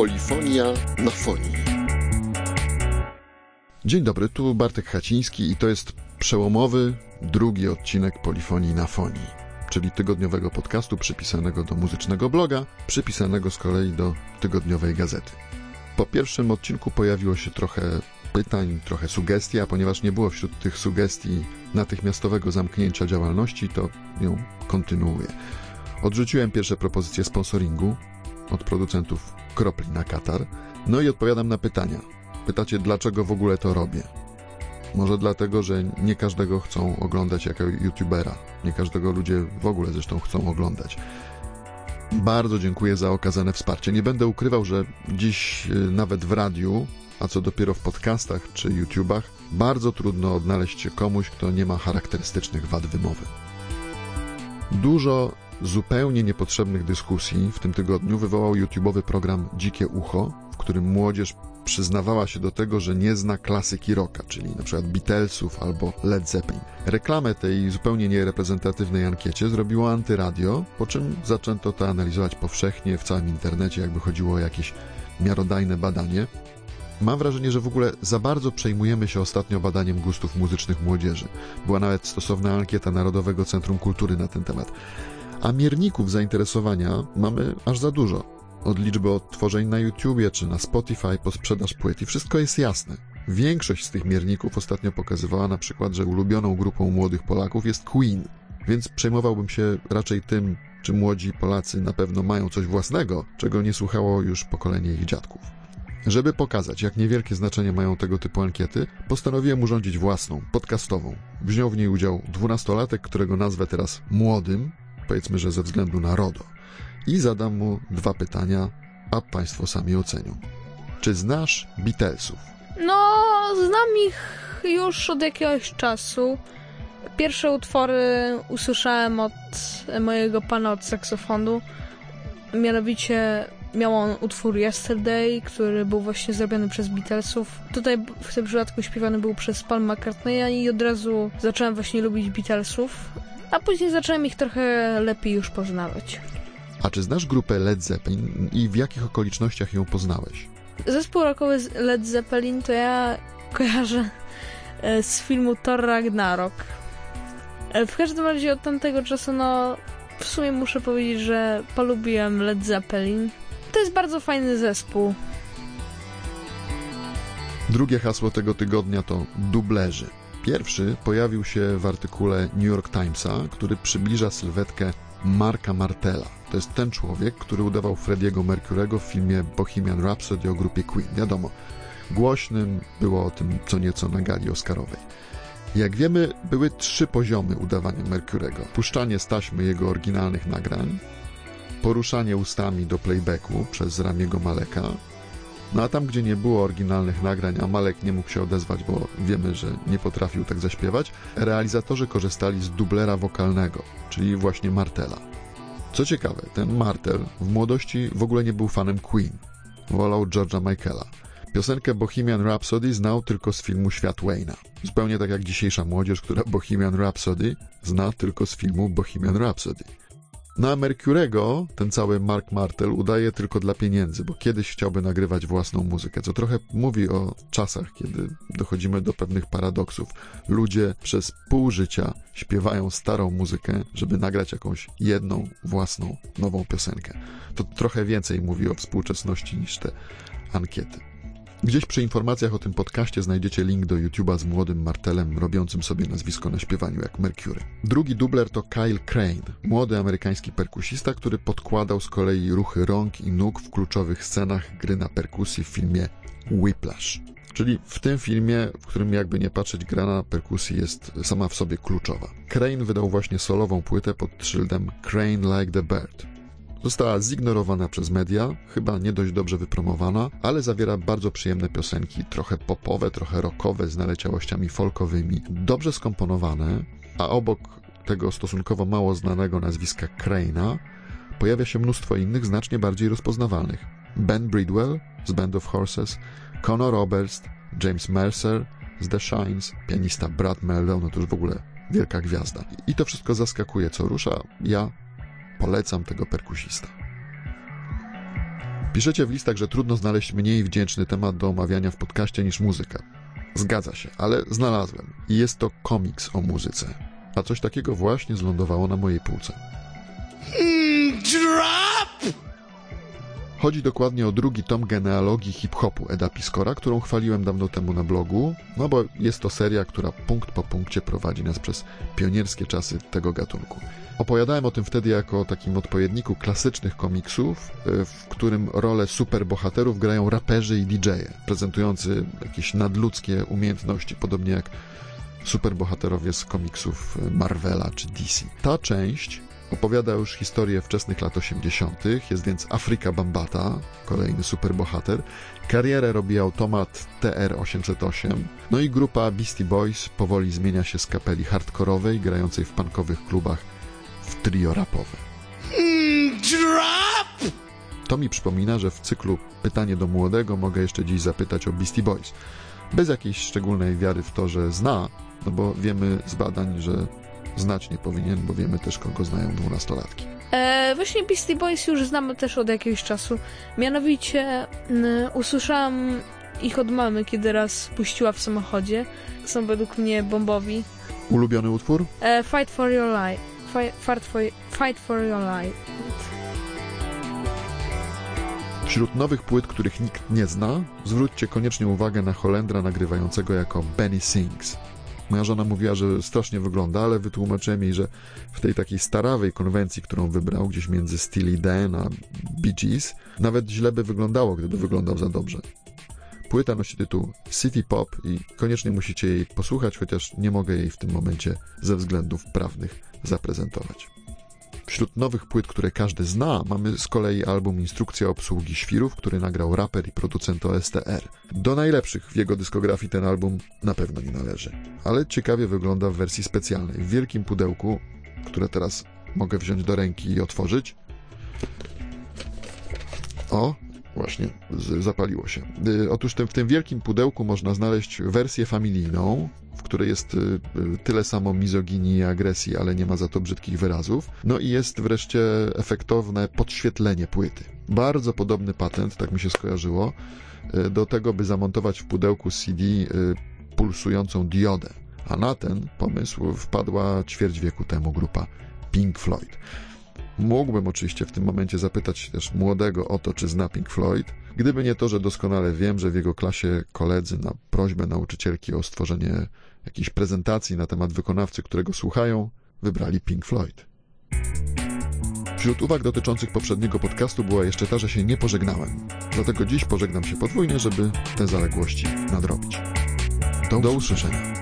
Polifonia na fonii. Dzień dobry, tu Bartek Haciński i to jest przełomowy drugi odcinek Polifonii na fonii, czyli tygodniowego podcastu przypisanego do muzycznego bloga, przypisanego z kolei do tygodniowej gazety. Po pierwszym odcinku pojawiło się trochę pytań, trochę sugestii, a ponieważ nie było wśród tych sugestii natychmiastowego zamknięcia działalności, to ją kontynuuję. Odrzuciłem pierwsze propozycje sponsoringu od producentów kropli na Katar, no i odpowiadam na pytania. Pytacie, dlaczego w ogóle to robię? Może dlatego, że nie każdego chcą oglądać jako youtubera. Nie każdego ludzie w ogóle zresztą chcą oglądać. Bardzo dziękuję za okazane wsparcie. Nie będę ukrywał, że dziś y, nawet w radiu, a co dopiero w podcastach czy YouTubach, bardzo trudno odnaleźć się komuś, kto nie ma charakterystycznych wad wymowy. Dużo zupełnie niepotrzebnych dyskusji w tym tygodniu wywołał YouTubeowy program Dzikie Ucho, w którym młodzież przyznawała się do tego, że nie zna klasyki rocka, czyli np. Beatlesów albo Led Zeppelin. Reklamę tej zupełnie niereprezentatywnej ankiecie zrobiło antyradio, po czym zaczęto to analizować powszechnie w całym internecie, jakby chodziło o jakieś miarodajne badanie. Mam wrażenie, że w ogóle za bardzo przejmujemy się ostatnio badaniem gustów muzycznych młodzieży. Była nawet stosowna ankieta Narodowego Centrum Kultury na ten temat. A mierników zainteresowania mamy aż za dużo. Od liczby odtworzeń na YouTubie czy na Spotify po sprzedaż płyt i wszystko jest jasne. Większość z tych mierników ostatnio pokazywała na przykład, że ulubioną grupą młodych Polaków jest Queen, więc przejmowałbym się raczej tym, czy młodzi Polacy na pewno mają coś własnego, czego nie słuchało już pokolenie ich dziadków. Żeby pokazać, jak niewielkie znaczenie mają tego typu ankiety, postanowiłem urządzić własną, podcastową. Wziął w niej udział dwunastolatek, którego nazwę teraz młodym, powiedzmy, że ze względu na RODO. I zadam mu dwa pytania, a Państwo sami ocenią. Czy znasz Beatlesów? No, znam ich już od jakiegoś czasu. Pierwsze utwory usłyszałem od mojego pana od saksofonu. Mianowicie miał on utwór Yesterday, który był właśnie zrobiony przez Beatlesów. Tutaj w tym przypadku śpiewany był przez Paul McCartneya i od razu zacząłem właśnie lubić Beatlesów, a później zacząłem ich trochę lepiej już poznawać. A czy znasz grupę Led Zeppelin i w jakich okolicznościach ją poznałeś? Zespół rockowy Led Zeppelin to ja kojarzę e, z filmu Thor Ragnarok. E, w każdym razie od tamtego czasu, no w sumie muszę powiedzieć, że polubiłem Led Zeppelin. To jest bardzo fajny zespół. Drugie hasło tego tygodnia to dublerzy. Pierwszy pojawił się w artykule New York Timesa, który przybliża sylwetkę Marka Martela. To jest ten człowiek, który udawał Frediego Mercurego w filmie Bohemian Rhapsody o grupie Queen. Wiadomo, głośnym było o tym co nieco na gali oscarowej. Jak wiemy, były trzy poziomy udawania Mercurego. Puszczanie z taśmy jego oryginalnych nagrań, poruszanie ustami do playbacku przez Ramiego Maleka, no a tam, gdzie nie było oryginalnych nagrań, a Malek nie mógł się odezwać, bo wiemy, że nie potrafił tak zaśpiewać, realizatorzy korzystali z dublera wokalnego, czyli właśnie Martela. Co ciekawe, ten Martel w młodości w ogóle nie był fanem Queen. Wolał George'a Michaela. Piosenkę Bohemian Rhapsody znał tylko z filmu Świat Wayne'a. Zupełnie tak jak dzisiejsza młodzież, która Bohemian Rhapsody zna tylko z filmu Bohemian Rhapsody. Na Mercurego ten cały Mark Martel udaje tylko dla pieniędzy, bo kiedyś chciałby nagrywać własną muzykę, co trochę mówi o czasach, kiedy dochodzimy do pewnych paradoksów. Ludzie przez pół życia śpiewają starą muzykę, żeby nagrać jakąś jedną, własną, nową piosenkę. To trochę więcej mówi o współczesności niż te ankiety. Gdzieś przy informacjach o tym podcaście znajdziecie link do YouTube'a z młodym Martelem robiącym sobie nazwisko na śpiewaniu jak Mercury. Drugi dubler to Kyle Crane, młody amerykański perkusista, który podkładał z kolei ruchy rąk i nóg w kluczowych scenach gry na perkusji w filmie Whiplash. Czyli w tym filmie, w którym jakby nie patrzeć, gra na perkusji jest sama w sobie kluczowa. Crane wydał właśnie solową płytę pod szyldem Crane Like the Bird. Została zignorowana przez media, chyba nie dość dobrze wypromowana, ale zawiera bardzo przyjemne piosenki, trochę popowe, trochę rockowe, z naleciałościami folkowymi, dobrze skomponowane, a obok tego stosunkowo mało znanego nazwiska Crane'a pojawia się mnóstwo innych, znacznie bardziej rozpoznawalnych. Ben Bridwell z Band of Horses, Conor Oberst, James Mercer z The Shines, pianista Brad Mehldau, no to już w ogóle wielka gwiazda. I to wszystko zaskakuje, co rusza. Ja Polecam tego perkusista. Piszecie w listach, że trudno znaleźć mniej wdzięczny temat do omawiania w podcaście niż muzyka. Zgadza się, ale znalazłem. I jest to komiks o muzyce. A coś takiego właśnie zlądowało na mojej półce. Chodzi dokładnie o drugi tom genealogii hip-hopu Eda Piskora, którą chwaliłem dawno temu na blogu, no bo jest to seria, która punkt po punkcie prowadzi nas przez pionierskie czasy tego gatunku. Opowiadałem o tym wtedy jako takim odpowiedniku klasycznych komiksów, y, w którym rolę superbohaterów grają raperzy i DJ-e, prezentujący jakieś nadludzkie umiejętności, podobnie jak superbohaterowie z komiksów Marvela czy DC. Ta część opowiada już historię wczesnych lat 80., jest więc Afryka Bambata, kolejny superbohater. Karierę robi automat TR-808. No i grupa Beastie Boys powoli zmienia się z kapeli hardkorowej, grającej w punkowych klubach, w trio rapowe. Drop! To mi przypomina, że w cyklu Pytanie do młodego mogę jeszcze dziś zapytać o Beastie Boys. Bez jakiejś szczególnej wiary w to, że zna, no bo wiemy z badań, że znać nie powinien, bo wiemy też, kogo znają dwunastolatki. E, właśnie Beastie Boys już znamy też od jakiegoś czasu. Mianowicie n, usłyszałam ich od mamy, kiedy raz puściła w samochodzie. Są według mnie bombowi. Ulubiony utwór? E, fight for your life. Fight, fight, for, fight for your life. Wśród nowych płyt, których nikt nie zna, zwróćcie koniecznie uwagę na Holendra nagrywającego jako Benny Sings. Moja żona mówiła, że strasznie wygląda, ale wytłumaczyłem jej, że w tej takiej starawej konwencji, którą wybrał gdzieś między Steely Dan a Bee Gees, nawet źle by wyglądało, gdyby wyglądał za dobrze. Płyta nosi tytuł City Pop i koniecznie musicie jej posłuchać, chociaż nie mogę jej w tym momencie ze względów prawnych zaprezentować. Wśród nowych płyt, które każdy zna, mamy z kolei album Instrukcja obsługi świrów, który nagrał raper i producent OSTR. Do najlepszych w jego dyskografii ten album na pewno nie należy, ale ciekawie wygląda w wersji specjalnej, w wielkim pudełku, które teraz mogę wziąć do ręki i otworzyć. O, właśnie, zapaliło się. Y, otóż w tym wielkim pudełku można znaleźć wersję familijną, w której jest y, tyle samo mizoginii i agresji, ale nie ma za to brzydkich wyrazów. No i jest wreszcie efektowne podświetlenie płyty. Bardzo podobny patent, tak mi się skojarzyło, y, do tego, by zamontować w pudełku CD y, pulsującą diodę. A na ten pomysł wpadła ćwierć wieku temu grupa Pink Floyd. Mógłbym oczywiście w tym momencie zapytać też młodego o to, czy zna Pink Floyd, gdyby nie to, że doskonale wiem, że w jego klasie koledzy na prośbę nauczycielki o stworzenie jakiejś prezentacji na temat wykonawcy, którego słuchają, wybrali Pink Floyd. Wśród uwag dotyczących poprzedniego podcastu była jeszcze ta, że się nie pożegnałem. Dlatego dziś pożegnam się podwójnie, żeby te zaległości nadrobić. Do, usłyszenia.